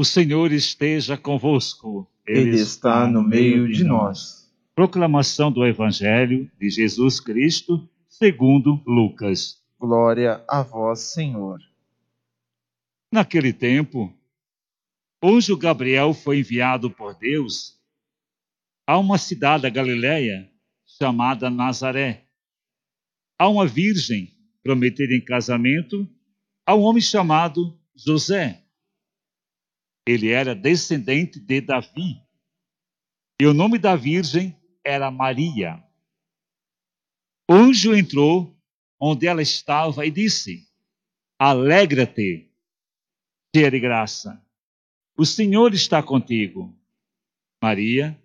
O Senhor esteja convosco. Ele está no meio de nós. Proclamação do Evangelho de Jesus Cristo, segundo Lucas. Glória a vós, Senhor. Naquele tempo, o anjo Gabriel foi enviado por Deus a uma cidade da Galiléia chamada Nazaré, a uma virgem prometida em casamento a um homem chamado José ele era descendente de Davi. E o nome da virgem era Maria. O anjo entrou onde ela estava e disse: Alegra-te, cheia de graça. O Senhor está contigo. Maria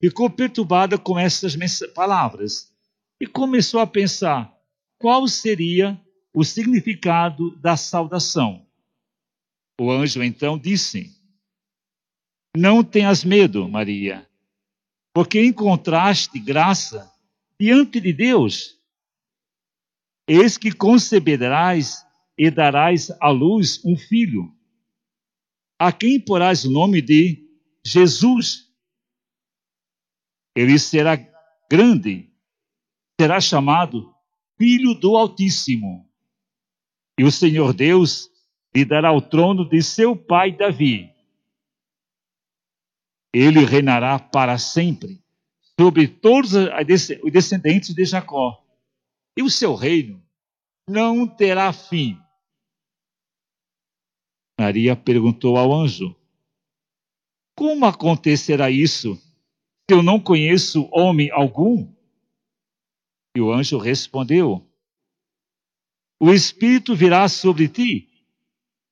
ficou perturbada com essas palavras e começou a pensar qual seria o significado da saudação. O anjo então disse: não tenhas medo, Maria, porque encontraste graça diante de Deus. Eis que conceberás e darás à luz um filho, a quem porás o nome de Jesus. Ele será grande, será chamado Filho do Altíssimo. E o Senhor Deus lhe dará o trono de seu pai Davi ele reinará para sempre sobre todos os descendentes de Jacó. E o seu reino não terá fim. Maria perguntou ao anjo: Como acontecerá isso se eu não conheço homem algum? E o anjo respondeu: O Espírito virá sobre ti,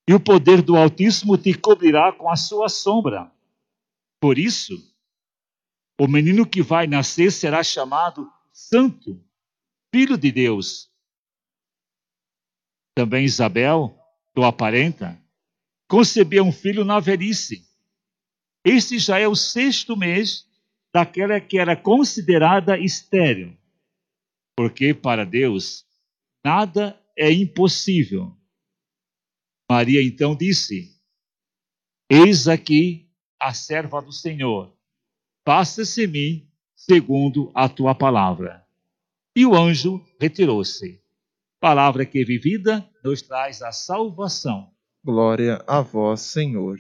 e o poder do Altíssimo te cobrirá com a sua sombra. Por isso, o menino que vai nascer será chamado Santo, Filho de Deus. Também Isabel, tua parenta, concebeu um filho na velhice. Este já é o sexto mês daquela que era considerada estéril, porque para Deus nada é impossível. Maria então disse: Eis aqui a serva do Senhor. Faça-se mim segundo a tua palavra. E o anjo retirou-se. Palavra que vivida nos traz a salvação. Glória a vós, Senhor.